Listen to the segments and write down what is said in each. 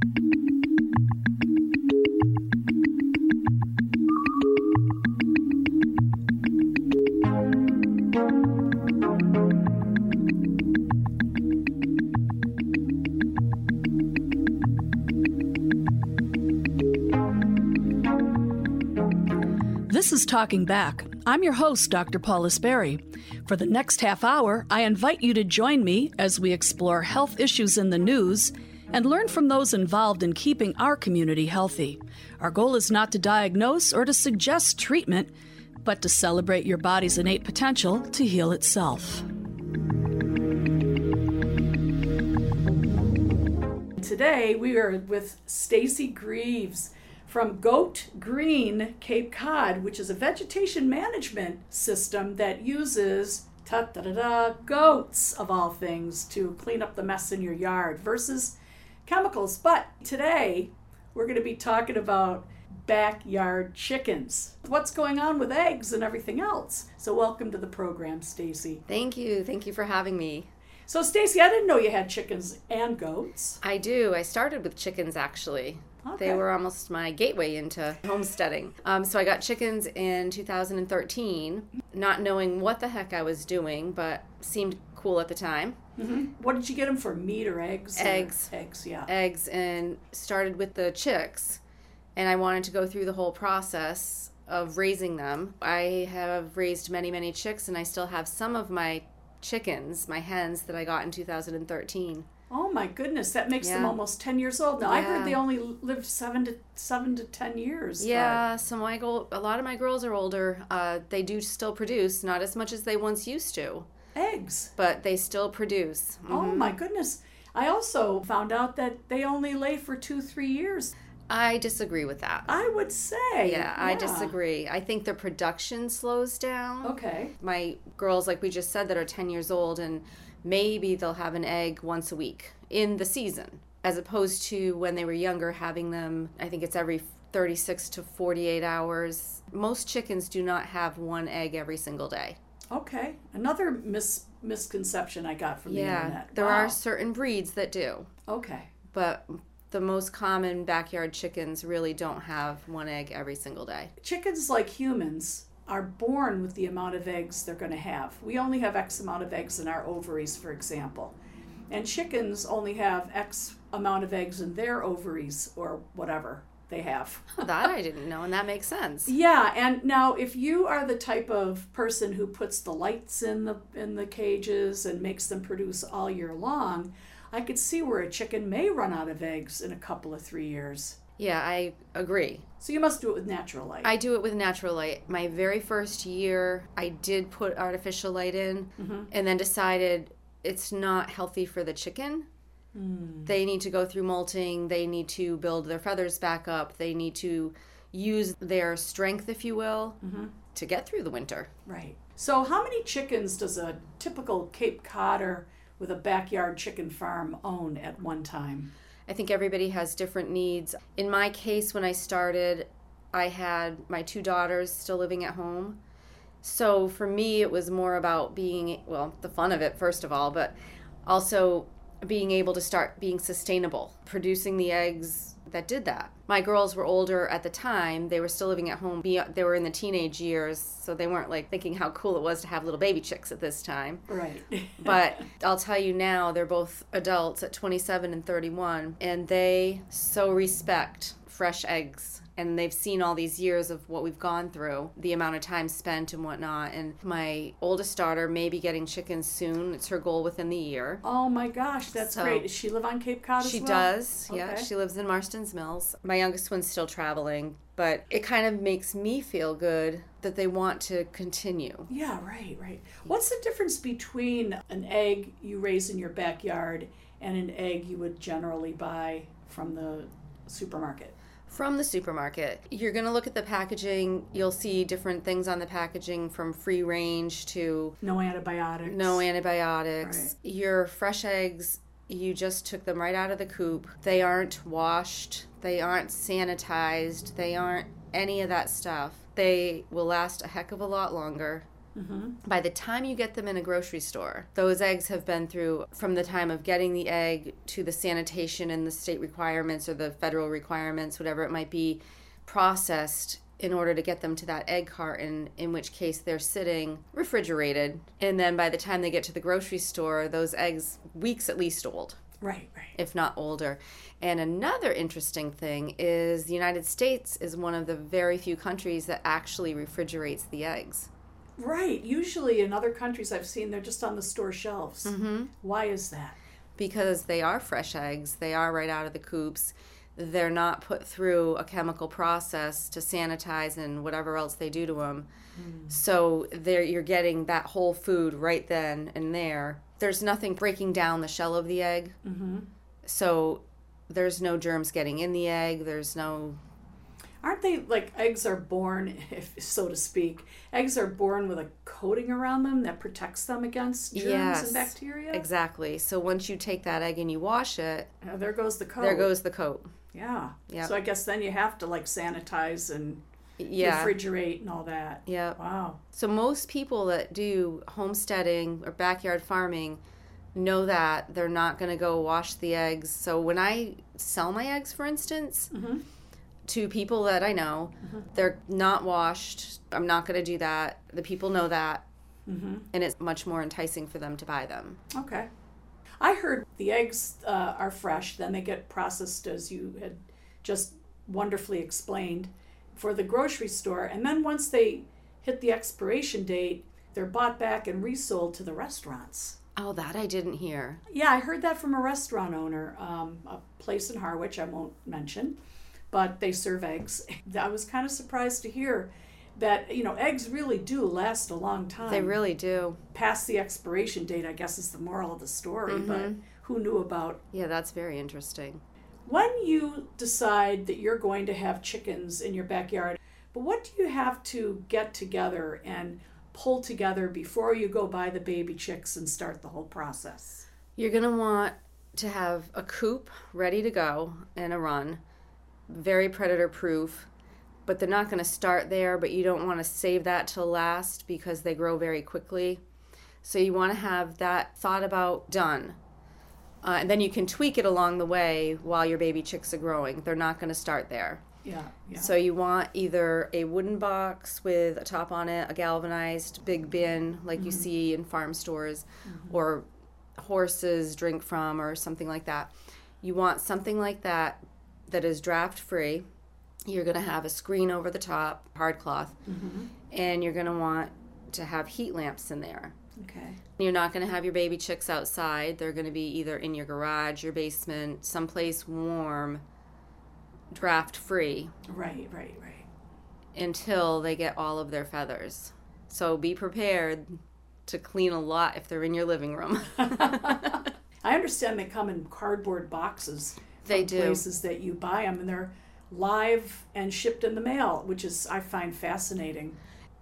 This is Talking Back. I'm your host, Dr. Paula Sperry. For the next half hour, I invite you to join me as we explore health issues in the news and learn from those involved in keeping our community healthy. Our goal is not to diagnose or to suggest treatment, but to celebrate your body's innate potential to heal itself. Today, we are with Stacey Greaves from Goat Green Cape Cod, which is a vegetation management system that uses ta da da goats of all things to clean up the mess in your yard versus chemicals. But today we're going to be talking about backyard chickens. What's going on with eggs and everything else? So welcome to the program, Stacey. Thank you. Thank you for having me. So Stacey, I didn't know you had chickens and goats. I do. I started with chickens actually. Okay. They were almost my gateway into homesteading. Um, so I got chickens in 2013, not knowing what the heck I was doing, but seemed cool at the time. hmm What did you get them for? Meat or eggs? or- Eggs. Eggs, yeah. Eggs and started with the chicks, and I wanted to go through the whole process of raising them. I have raised many, many chicks, and I still have some of my chickens, my hens that I got in 2013. Oh my goodness, that makes them almost ten years old. Now I heard they only lived seven to seven to ten years. but- Yeah, so my girl, a lot of my girls are older. Uh, they do still produce, not as much as they once used to, eggs. but they still produce. Oh Mhm. my goodness. I also found out that they only lay for two, three years. I disagree with that. I would say. Yeah, I disagree. I think the production slows down. Okay. My girls, like we just said, that are 10 years old, and maybe they'll have an egg once a week in the season, as opposed to when they were younger, having them, I think it's every 36 to 48 hours. Most chickens do not have one egg every single day. Okay. Another mis- misconception I got from the yeah, internet. there Wow. are certain breeds that do, Okay. but the most common backyard chickens really don't have one egg every single day. Chickens, like humans, are born with the amount of eggs they're going to have. We only have X amount of eggs in our ovaries, for example. And chickens only have X amount of eggs in their ovaries or whatever they have. Oh, that I didn't know, and that makes sense. Yeah, and now if you are the type of person who puts the lights in the in the cages and makes them produce all year long, I could see where a chicken may run out of eggs in a couple of 3 years. Yeah, I agree. So you must do it with natural light. I do it with natural light. My very first year, I did put artificial light in Mhm. and then decided it's not healthy for the chicken. Mm. They need to go through molting, they need to build their feathers back up, they need to use their strength, if you will, mm-hmm. to get through the winter. Right. So, how many chickens does a typical Cape Codder with a backyard chicken farm own at one time? I think everybody has different needs. In my case, when I started, I had my two daughters still living at home. So for me, it was more about being, well, the fun of it, first of all, but also being able to start being sustainable, producing the eggs that did that. My girls were older at the time. They were still living at home. They were in the teenage years, so they weren't like thinking how cool it was to have little baby chicks at this time. Right. But I'll tell you now, they're both adults at 27 and 31, and they so respect fresh eggs. And they've seen all these years of what we've gone through, the amount of time spent and whatnot. And my oldest daughter may be getting chickens soon. It's her goal within the year. oh my gosh, that's So- great. Does she live on Cape Cod as She well? does, yeah. She lives in Marston's Mills. My youngest one's still traveling, but it kind of makes me feel good that they want to continue. Yeah, right, right. What's the difference between an egg you raise in your backyard and an egg you would generally buy from the supermarket? From the supermarket, you're going to look at the packaging. You'll see different things on the packaging from free range to No antibiotics. no antibiotics. Your fresh eggs, you just took them right out of the coop. They aren't washed, they aren't sanitized, they aren't any of that stuff. They will last a heck of a lot longer. Mm-hmm. By the time you get them in a grocery store, those eggs have been through from the time of getting the egg to the sanitation and the state requirements or the federal requirements, whatever it might be, processed in order to get them to that egg carton, in which case they're sitting refrigerated. And then by the time they get to the grocery store, those eggs, weeks at least old Right, right. if not older. And another interesting thing is the United States is one of the very few countries that actually refrigerates the eggs. Right. Usually in other countries I've seen they're just on the store shelves. Mm-hmm. Why is that? Because they are fresh eggs, they are right out of the coops. They're not put through a chemical process to sanitize and whatever else they do to them. So there you're getting that whole food right then and there. There's nothing breaking down the shell of the egg. Mm-hmm. So there's no germs getting in the egg. There's no Aren't they like eggs are born, if so to speak, eggs are born with a coating around them that protects them against germs Yes, and bacteria? Exactly. So once you take that egg and you wash it, Uh, there goes the coat. there goes the coat. Yeah. Yep. So I guess then you have to like sanitize and Yeah. refrigerate and all that. Yeah. Wow. So most people that do homesteading or backyard farming know that they're not going to go wash the eggs. So when I sell my eggs, for instance, Mhm. To people that I know, they're not washed. I'm not going to do that. The people know that, Mm-hmm. and it's much more enticing for them to buy them. Okay. I heard the eggs uh, are fresh, then they get processed as you had just wonderfully explained for the grocery store, and then once they hit the expiration date, they're bought back and resold to the restaurants. Oh, that I didn't hear. Yeah, I heard that from a restaurant owner, um, a place in Harwich I won't mention, but they serve eggs. I was kind of surprised to hear that you know eggs really do last a long time. They really do. past the expiration date, I guess is the moral of the story, but Mm-hmm. who knew about Yeah, that's very interesting. when you decide that you're going to have chickens in your backyard, but what do you have to get together and pull together before you go buy the baby chicks and start the whole process? You're going to want to have a coop ready to go and a run, very predator proof, but they're not going to start there, but you don't want to save that till last because they grow very quickly. So you want to have that thought about done. Uh, and then you can tweak it along the way while your baby chicks are growing. They're not going to start there. Yeah, yeah. So you want either a wooden box with a top on it, a galvanized big bin like you see in farm stores, or horses drink from, or something like that. You want something like that that is draft free. You're going to have a screen over the top, hard cloth, mm-hmm. and you're going to want to have heat lamps in there. okay. You're not going to have your baby chicks outside. They're going to be either in your garage, your basement, someplace warm, draft free Right, right, right. until they get all of their feathers. So be prepared to clean a lot if they're in your living room. I understand they come in cardboard boxes. They do. Places that you buy them, and they're live and shipped in the mail, which is I find fascinating.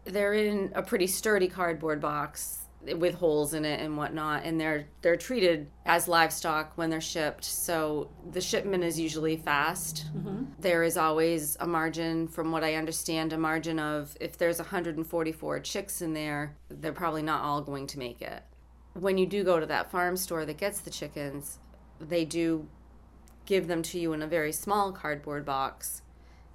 they're in a pretty sturdy cardboard box with holes in it and whatnot, and they're they're treated as livestock when they're shipped. So the shipment is usually fast. Mm-hmm. There is always a margin, from what I understand, a margin of if there's 144 chicks in there, they're probably not all going to make it. When you do go to that farm store that gets the chickens, they do give them to you in a very small cardboard box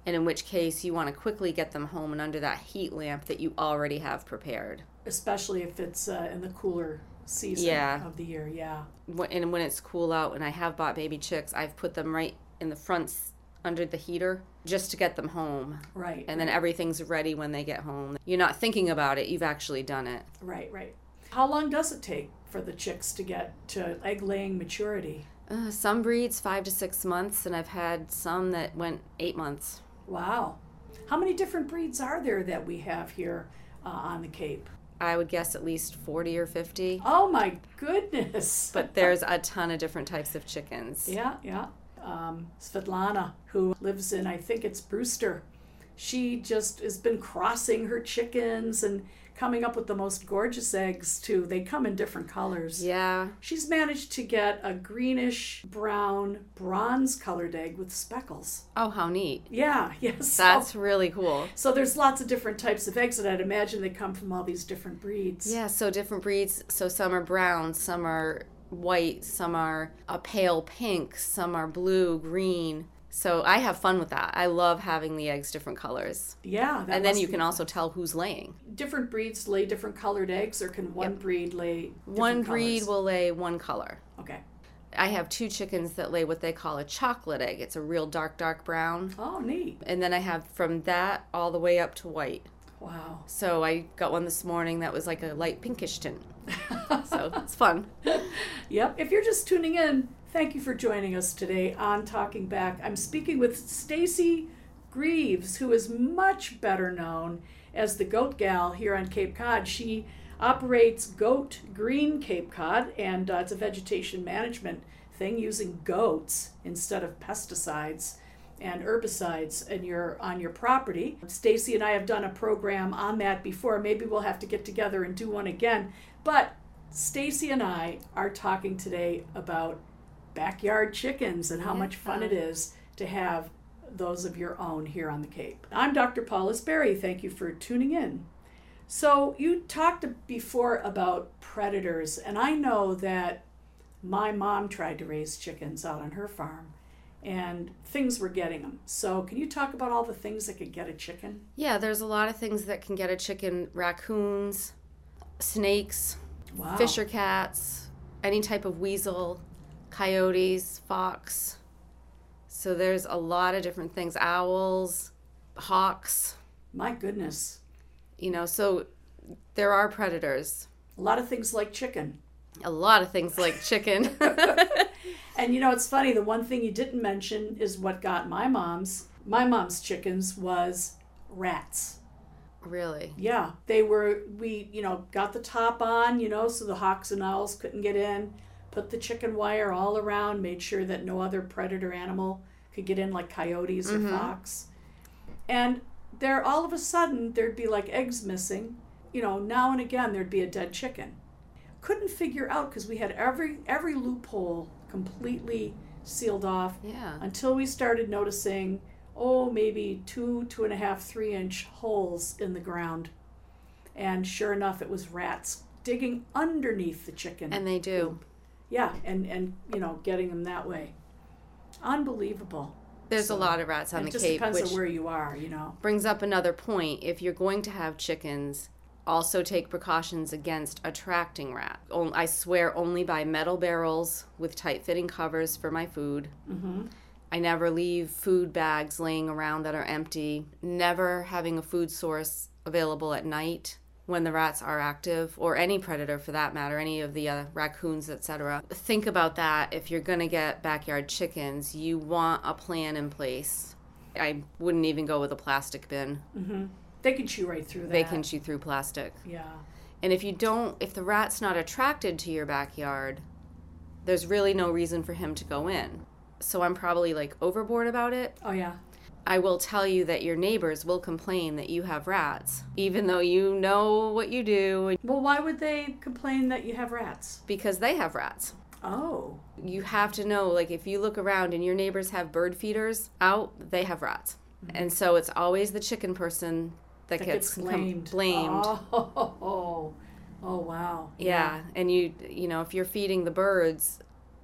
and in which case you want to quickly get them home and under that heat lamp that you already have prepared. especially if it's uh, in the cooler season Yeah. of the year. Yeah. And when it's cool out, and I have bought baby chicks, I've put them right in the fronts under the heater just to get them home. Right. And then everything's ready when they get home. You're not thinking about it, you've actually done it. right, right. How long does it take for the chicks to get to egg laying maturity? Uh, some breeds, five to six months, and I've had some that went eight months. Wow. How many different breeds are there that we have here uh, on the Cape? I would guess at least 40 or 50. Oh my goodness. But there's a ton of different types of chickens. Yeah, yeah. Um, Svetlana, who lives in, I think it's Brewster, she just has been crossing her chickens and coming up with the most gorgeous eggs too. They come in different colors. Yeah. She's managed to get a greenish brown bronze colored egg with speckles. Oh, how neat. Yeah, yes. That's really cool. So there's lots of different types of eggs that I'd imagine they come from all these different breeds. Yeah, so different breeds. So some are brown, some are white, some are a pale pink, some are blue, green. So I have fun with that. I love having the eggs different colors. Yeah, and then you can also tell who's laying. different breeds lay different colored eggs, or can one breed lay different One breed colors? will lay one color. Okay. I have two chickens that lay what they call a chocolate egg. It's a real dark, dark brown. Oh, neat. And then I have from that all the way up to white. Wow. So I got one this morning that was like a light pinkish tint. So it's fun. Yep. If you're just tuning in, thank you for joining us today on Talking Back. I'm speaking with Stacey Greaves, who is much better known as the Goat Gal here on Cape Cod. She operates Goat Green Cape Cod, and uh, it's a vegetation management thing using goats instead of pesticides and herbicides in your on your property. Stacey and I have done a program on that before. Maybe we'll have to get together and do one again. But Stacey and I are talking today about backyard chickens and how much fun it is to have those of your own here on the Cape. I'm Dr. Paula Sperry. Thank you for tuning in. So, you talked before about predators, and I know that my mom tried to raise chickens out on her farm and things were getting them. So, can you talk about all the things that could get a chicken? Yeah, there's a lot of things that can get a chicken raccoons, snakes, Wow. fisher cats, any type of weasel, coyotes, fox. So there's a lot of different things owls, hawks, My goodness. you know, so there are predators. A lot of things like chicken. A lot of things like chicken. And you know, it's funny, the one thing you didn't mention is what got my mom's, my mom's chickens was rats. really? Yeah, they were, we, you know, got the top on, you know, so the hawks and owls couldn't get in, put the chicken wire all around, made sure that no other predator animal could get in, like coyotes or mm-hmm. fox. And there, all of a sudden, there'd be like eggs missing. You know, now and again, there'd be a dead chicken. Couldn't figure out because we had every every loophole completely sealed off Yeah. until we started noticing, oh, maybe two, two and a half, three inch holes in the ground. And sure enough, it was rats digging underneath the chicken. And they do. Yeah, and, and you know, getting them that way. Unbelievable. There's So, a lot of rats on it the just Cape, depends which on where you are, you know. brings up another point. If you're going to have chickens, also take precautions against attracting rats. I swear only by metal barrels with tight fitting covers for my food. Mm-hmm. I never leave food bags laying around that are empty. Never having a food source available at night when the rats are active, or any predator for that matter, any of the uh, raccoons, etc. Think about that if you're going to get backyard chickens. You want a plan in place. I wouldn't even go with a plastic bin. Mm-hmm. They can chew right through that. They can chew through plastic. Yeah. And if you don't, if the rat's not attracted to your backyard, there's really no reason for him to go in. So I'm probably like overboard about it. Oh, yeah. I will tell you that your neighbors will complain that you have rats, even though you know what you do Well, why would they complain that you have rats? because they have rats. Oh. You have to know, like, if you look around and your neighbors have bird feeders out, they have rats. Mm-hmm. And so it's always the chicken person that, That gets, gets blamed. blamed. Oh, oh, oh, wow. Yeah, and you you know if you're feeding the birds,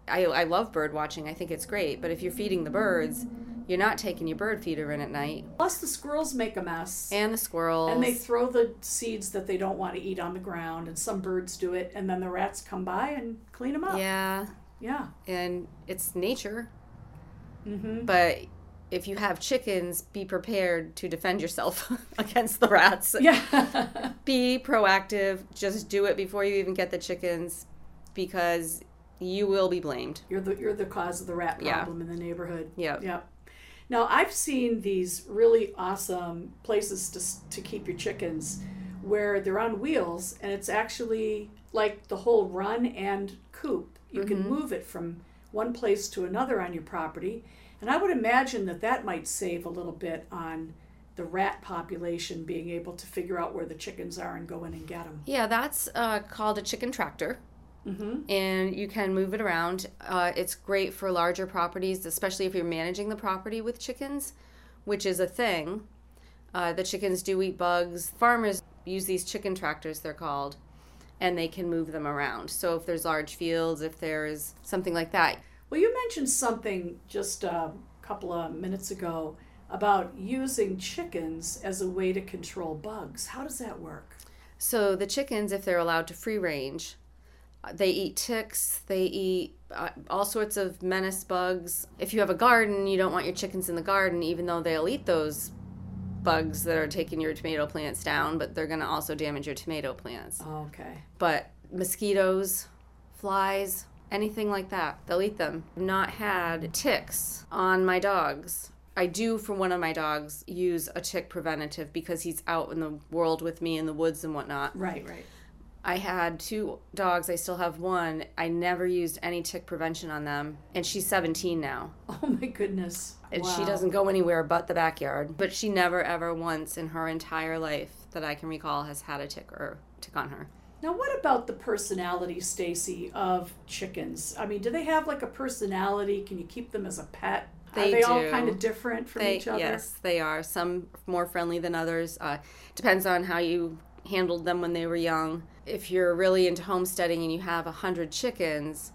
I I love bird watching. I think it's great. But if you're feeding the birds, you're not taking your bird feeder in at night, Plus, the squirrels make a mess. and the squirrels. And they throw the seeds that they don't want to eat on the ground, and some birds do it, and then the rats come by and clean them up. yeah, Yeah. and it's nature. Mm-hmm. But if you have chickens, be prepared to defend yourself against the rats. Yeah. Be proactive. Just do it before you even get the chickens, because you will be blamed. you're the you're the cause of the rat Yeah. problem in the neighborhood. Yep. Yep. Now I've seen these really awesome places to to keep your chickens, where they're on wheels, and it's actually like the whole run and coop. You can move it from one place to another on your property, and I would imagine that that might save a little bit on the rat population being able to figure out where the chickens are and go in and get them. Yeah, that's uh, called a chicken tractor. Mm-hmm. and you can move it around. Uh, it's great for larger properties, especially if you're managing the property with chickens, which is a thing. Uh, the chickens do eat bugs. Farmers use these chicken tractors, they're called, and they can move them around. So if there's large fields, if there's something like that. Well, you mentioned something just a couple of minutes ago about using chickens as a way to control bugs. How does that work? So the chickens, if they're allowed to free range, they eat ticks, they eat uh, all sorts of menace bugs. If you have a garden, you don't want your chickens in the garden, even though they'll eat those bugs that are taking your tomato plants down, but they're going to also damage your tomato plants. Okay. But mosquitoes, flies, anything like that, they'll eat them. I've not had ticks on my dogs. I do for one of my dogs use a tick preventative because he's out in the world with me in the woods and whatnot. Right, right. I had two dogs. I still have one. I never used any tick prevention on them. And she's 17 now. Oh my goodness. And she doesn't go anywhere but the backyard. But she never, ever once in her entire life that I can recall has had a tick or tick on her. Now, what about the personality, Stacey, of chickens? I mean, do they have like a personality? Can you keep them as a pet? They Are they all kind of different from They, each other? yes, they are. Some more friendly than others. Uh, depends on how you handled them when they were young. If you're really into homesteading and you have a hundred chickens,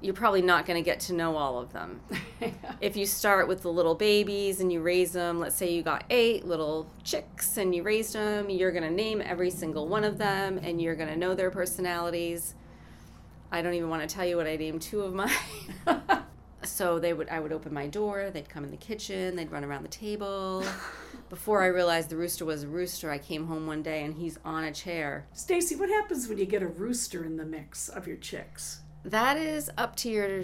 you're probably not going to get to know all of them. if you start with the little babies and you raise them, let's say you got eight little chicks and you raised them, you're going to name every single one of them and you're going to know their personalities. I don't even want to tell you what I named two of mine. so they would I would open my door, they'd come in the kitchen, they'd run around the table. Before I realized the rooster was a rooster, I came home one day and he's on a chair. Stacey, what happens when you get a rooster in the mix of your chicks? That is up to your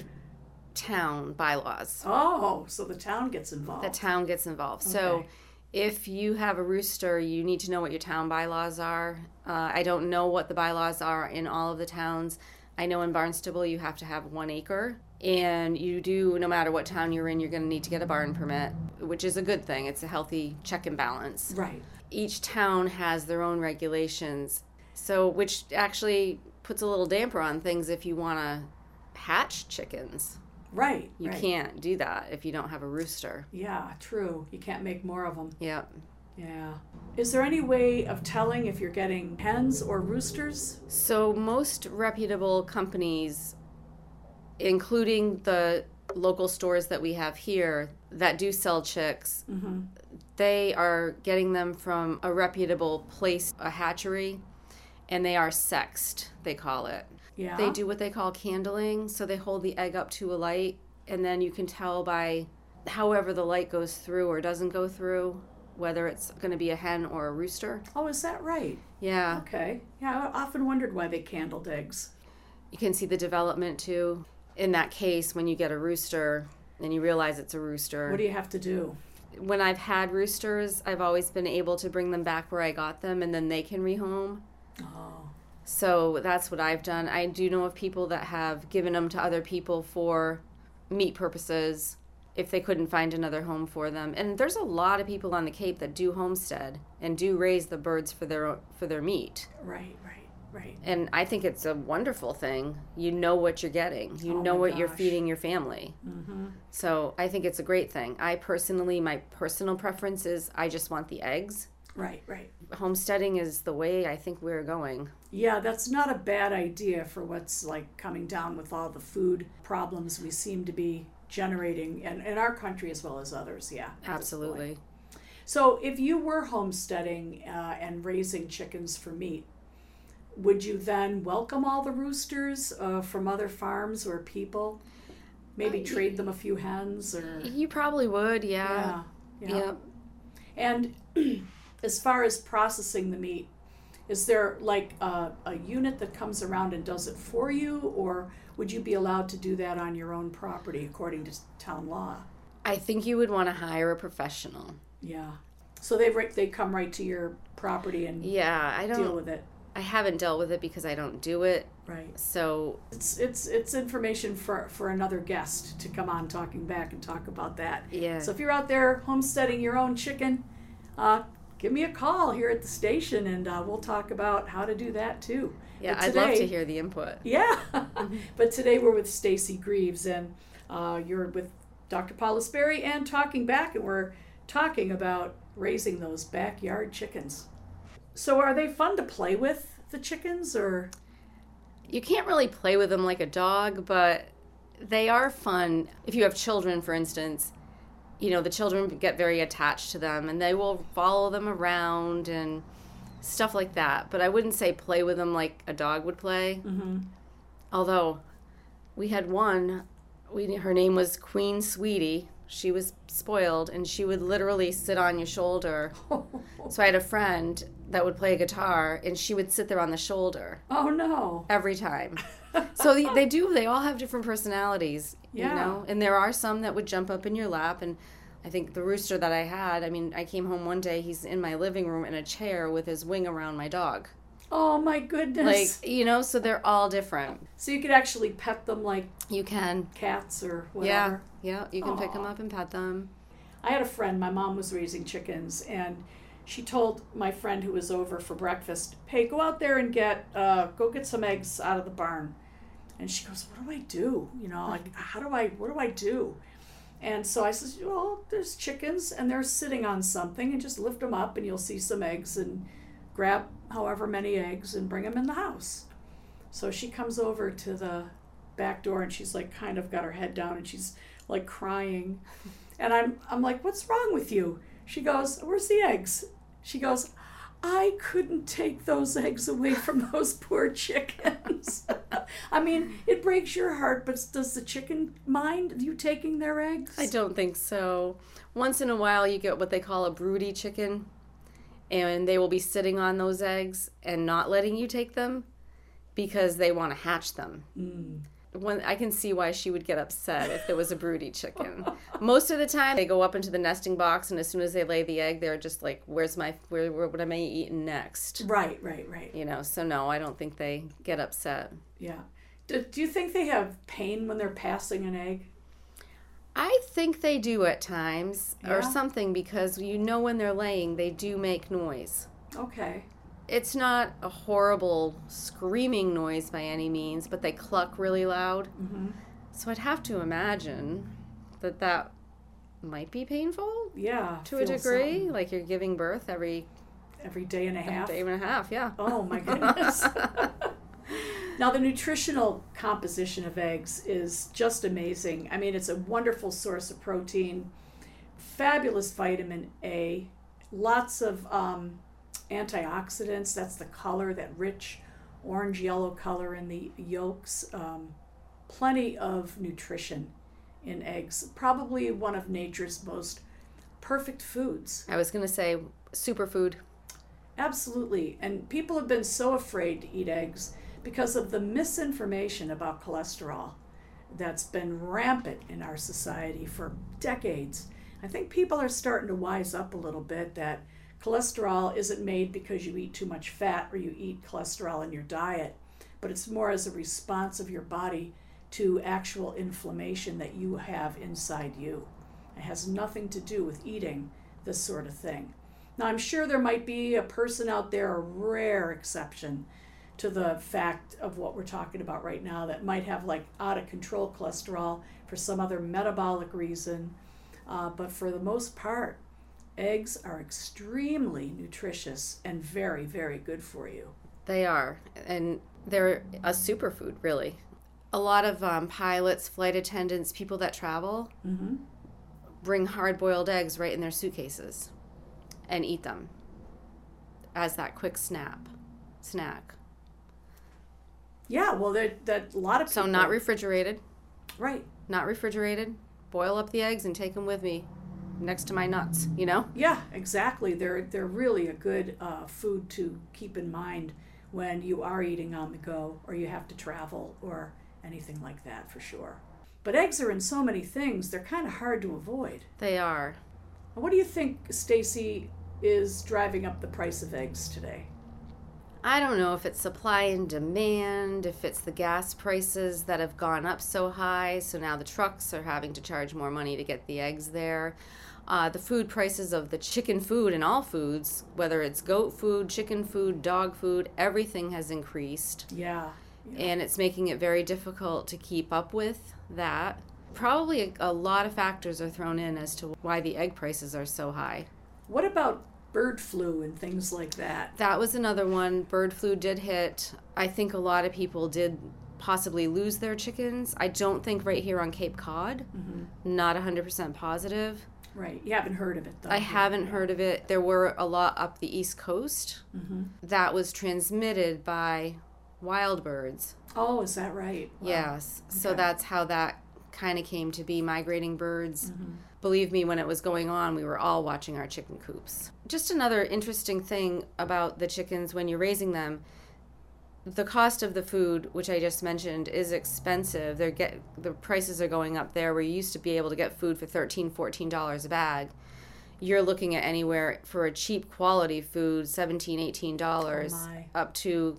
town bylaws. Oh, so the town gets involved. the town gets involved. So if you have a rooster, you need to know what your town bylaws are. Uh, I don't know what the bylaws are in all of the towns. I know in Barnstable you have to have one acre, and you do, no matter what town you're in, you're going to need to get a barn permit, which is a good thing. It's a healthy check and balance. right. Each town has their own regulations, so which actually puts a little damper on things if you want to hatch chickens. Right. You right. can't do that if you don't have a rooster. Yeah, true. You can't make more of them. Yep. Yeah. Is there any way of telling if you're getting hens or roosters? So, most reputable companies, including the local stores that we have here that do sell chicks, Mm-hmm. they are getting them from a reputable place, a hatchery, and they are sexed, they call it. Yeah. They do what they call candling, so they hold the egg up to a light, and then you can tell by however the light goes through or doesn't go through whether it's going to be a hen or a rooster. Oh, is that right? Yeah. Okay. Yeah, I often wondered why they candled eggs. You can see the development too. In that case, when you get a rooster and you realize it's a rooster. What do you have to do? when I've had roosters, I've always been able to bring them back where I got them and then they can rehome. Oh. So that's what I've done. I do know of people that have given them to other people for meat purposes if they couldn't find another home for them. And there's a lot of people on the Cape that do homestead and do raise the birds for their for their meat. Right, right, right. And I think it's a wonderful thing. You know what you're getting. You Oh know what you're feeding your family. Mm-hmm. So I think it's a great thing. I personally, my personal preference is I just want the eggs. Right, right. Homesteading is the way I think we're going. Yeah, that's not a bad idea for what's like coming down with all the food problems we seem to be generating in, in our country as well as others. Yeah. Absolutely. So, if you were homesteading uh, and raising chickens for meat, would you then welcome all the roosters uh, from other farms or people? Maybe Uh, trade them a few hens or. You probably would, yeah. Yeah. yeah. Yep. And as far as processing the meat, is there like a, a unit that comes around and does it for you, or would you be allowed to do that on your own property according to town law? I think you would want to hire a professional. Yeah. So they they come right to your property and Yeah, I deal don't. with it. I haven't dealt with it because I don't do it. Right. So It's it's it's information for for another guest to come on talking back and talk about that. yeah, So if you're out there homesteading your own chicken, uh, give me a call here at the station and uh, we'll talk about how to do that too. Yeah, But I'd love to hear the input. Yeah. but today we're with Stacey Greaves and uh, you're with Dr. Paula Sperry and Talking Back, and we're talking about raising those backyard chickens. So, are they fun to play with, the chickens, or? You can't really play with them like a dog, but they are fun. If you have children, for instance, you know, the children get very attached to them and they will follow them around and stuff like that. But I wouldn't say play with them like a dog would play. Mm-hmm. Although we had one, we, her name was Queen Sweetie. She was spoiled and she would literally sit on your shoulder. So I had a friend that would play guitar and she would sit there on the shoulder oh no. every time. so they, they do, they all have different personalities, Yeah. you know? And there are some that would jump up in your lap. And I think the rooster that I had, I mean, I came home one day, he's in my living room in a chair with his wing around my dog. Oh my goodness. Like, you know, so they're all different. so you could actually pet them like You can. cats or whatever. yeah, Yeah, you can pick them up and pet them. I had a friend, my mom was raising chickens, and she told my friend who was over for breakfast, "Hey, go out there and get uh, go get some eggs out of the barn." And she goes, "What do I do? You know, like how do I? What do I do?" And so I says, "Well, there's chickens, and they're sitting on something, and just lift them up, and you'll see some eggs, and grab however many eggs, and bring them in the house." So she comes over to the back door, and she's like, kind of got her head down, and she's like crying. And I'm I'm like, "What's wrong with you?" She goes, "Where's the eggs?" She goes, "I couldn't take those eggs away from those poor chickens." I mean, it breaks your heart, but does the chicken mind you taking their eggs? I don't think so. Once in a while, you get what they call a broody chicken, and they will be sitting on those eggs and not letting you take them because they want to hatch them. Mm. When I can see why she would get upset if there was a broody chicken. Most of the time, they go up into the nesting box, and as soon as they lay the egg, they're just like, "Where's my? Where? where what am I eating next?" Right, right, right. You know. So no, I don't think they get upset. Yeah. Do, do you think they have pain when they're passing an egg? I think they do at times or something because you know when they're laying, they do make noise. Okay. It's not a horrible screaming noise by any means, but they cluck really loud. hmm So I'd have to imagine that that might be painful Yeah. to a degree. something. Like you're giving birth every Every day and a half. day and a half, yeah. Oh my goodness. now, the nutritional composition of eggs is just amazing. I mean, it's a wonderful source of protein, fabulous vitamin A, lots of um, antioxidants. That's the color, that rich orange yellow color in the yolks. Um, plenty of nutrition in eggs. Probably one of nature's most perfect foods. I was going to say superfood. Absolutely. And people have been so afraid to eat eggs because of the misinformation about cholesterol that's been rampant in our society for decades. I think people are starting to wise up a little bit that cholesterol isn't made because you eat too much fat or you eat cholesterol in your diet, but it's more as a response of your body to actual inflammation that you have inside you. It has nothing to do with eating this sort of thing. Now, I'm sure there might be a person out there, a rare exception to the fact of what we're talking about right now, that might have like out of control cholesterol for some other metabolic reason. Uh, but for the most part, eggs are extremely nutritious and very, very good for you. They are, and they're a superfood, really. A lot of um, pilots, flight attendants, people that travel Mm-hmm. bring hard boiled eggs right in their suitcases and eat them as that quick snap snack. Yeah, well, that a lot of So people, not refrigerated, right. not refrigerated. Boil up the eggs and take them with me next to my nuts, you know? Yeah, exactly. They're they're really a good uh, food to keep in mind when you are eating on the go or you have to travel or anything like that for sure. But eggs are in so many things; they're kind of hard to avoid. They are. What do you think, Stacey, is driving up the price of eggs today? I don't know if it's supply and demand, if it's the gas prices that have gone up so high, so now the trucks are having to charge more money to get the eggs there. Uh, the food prices of the chicken food and all foods, whether it's goat food, chicken food, dog food, everything has increased. Yeah. yeah. And it's making it very difficult to keep up with that. Probably a, a lot of factors are thrown in as to why the egg prices are so high. What about bird flu and things like that. That was another one. Bird flu did hit. I think a lot of people did possibly lose their chickens. I don't think right here on Cape Cod. Mm-hmm. Not 100% positive. Right. You haven't heard of it, though. I haven't heard of it. There were a lot up the East Coast mm-hmm. that was transmitted by wild birds. Oh, is that right? Wow. Yes. Okay. So that's how that kind of came to be migrating birds. Mm-hmm believe me, when it was going on, we were all watching our chicken coops. Just another interesting thing about the chickens when you're raising them the cost of the food, which I just mentioned, is expensive. They're get the prices are going up there where you used to be able to get food for 13 $14 a bag. You're looking at anywhere for a cheap quality food, 17 $18 oh up to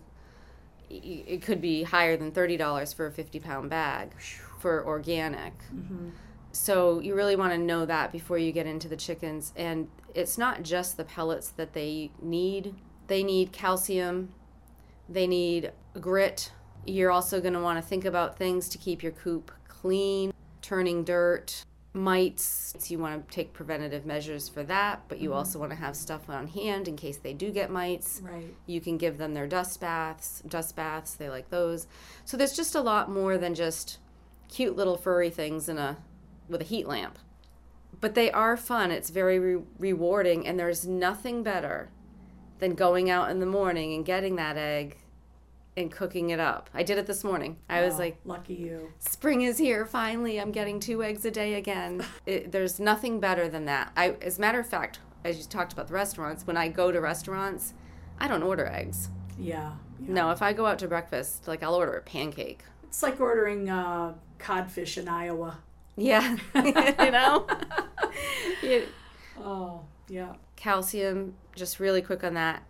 it could be higher than $30 for a 50 pound bag for organic. Mm-hmm so you really want to know that before you get into the chickens and it's not just the pellets that they need they need calcium they need grit you're also going to want to think about things to keep your coop clean turning dirt mites you want to take preventative measures for that but you mm-hmm. also want to have stuff on hand in case they do get mites right you can give them their dust baths dust baths they like those so there's just a lot more than just cute little furry things in a with a heat lamp. But they are fun. It's very re- rewarding, and there's nothing better than going out in the morning and getting that egg and cooking it up. I did it this morning. I oh, was like, lucky you. Spring is here. Finally, I'm getting two eggs a day again. it, there's nothing better than that. I, as a matter of fact, as you talked about the restaurants, when I go to restaurants, I don't order eggs. Yeah. yeah. No, if I go out to breakfast, like I'll order a pancake. It's like ordering uh, codfish in Iowa. Yeah, you know. Oh, yeah. Calcium. Just really quick on that.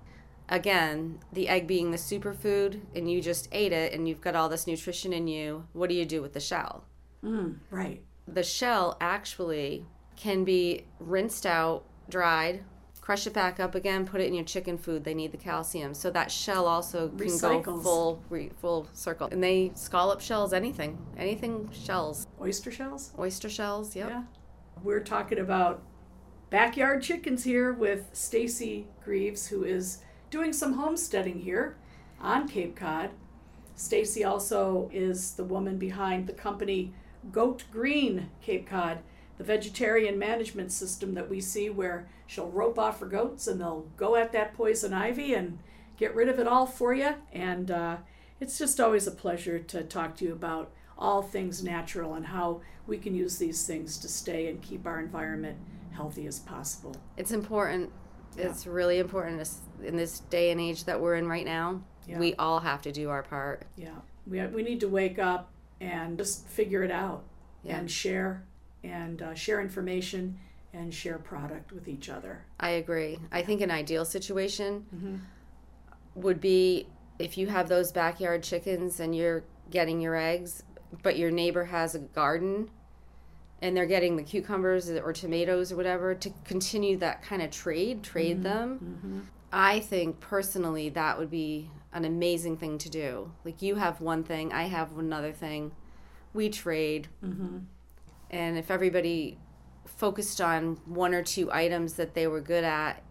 Again, the egg being the superfood, and you just ate it, and you've got all this nutrition in you. What do you do with the shell? Mm, right. The shell actually can be rinsed out, dried, crush it back up again, put it in your chicken food. They need the calcium, so that shell also can Recycles. go full re, full circle. And they scallop shells, anything, anything shells. Oyster shells. Oyster shells. Yep. Yeah. We're talking about backyard chickens here with Stacey Greaves, who is doing some homesteading here on Cape Cod. Stacey also is the woman behind the company Goat Green Cape Cod the vegetation management system that we see where she'll rope off her goats and they'll go at that poison ivy and get rid of it all for you. And uh, it's just always a pleasure to talk to you about all things natural and how we can use these things to stay and keep our environment healthy as possible. It's important. Yeah. It's really important in this day and age that we're in right now. Yeah. We all have to do our part. Yeah. We, we need to wake up and just figure it out yeah. and share and uh, share information and share product with each other. I agree. I think an ideal situation mm-hmm. would be if you have those backyard chickens and you're getting your eggs, but your neighbor has a garden and they're getting the cucumbers or tomatoes or whatever to continue that kind of trade, trade mm-hmm. them. Mm-hmm. I think personally that would be an amazing thing to do. Like you have one thing, I have another thing. We trade. Mm-hmm and if everybody focused on one or two items that they were good at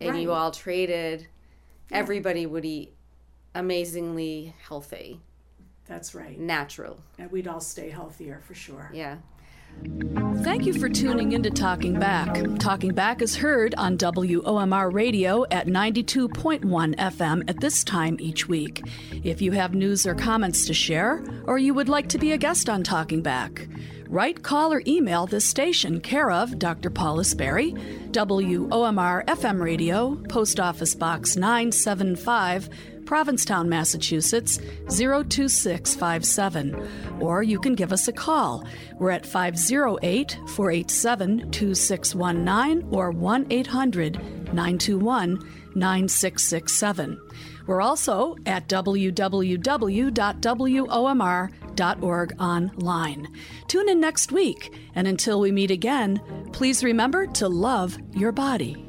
and right. you all traded yeah. everybody would eat amazingly healthy that's right natural and we'd all stay healthier for sure yeah Thank you for tuning into Talking Back. Talking Back is heard on WOMR radio at 92.1 FM at this time each week. If you have news or comments to share, or you would like to be a guest on Talking Back, Write, call, or email this station, care of Dr. Paula Sperry, WOMR FM Radio, Post Office Box 975, Provincetown, Massachusetts 02657. Or you can give us a call. We're at 508 487 2619 or 1 800 921 9667. We're also at www.womr.org online. Tune in next week, and until we meet again, please remember to love your body.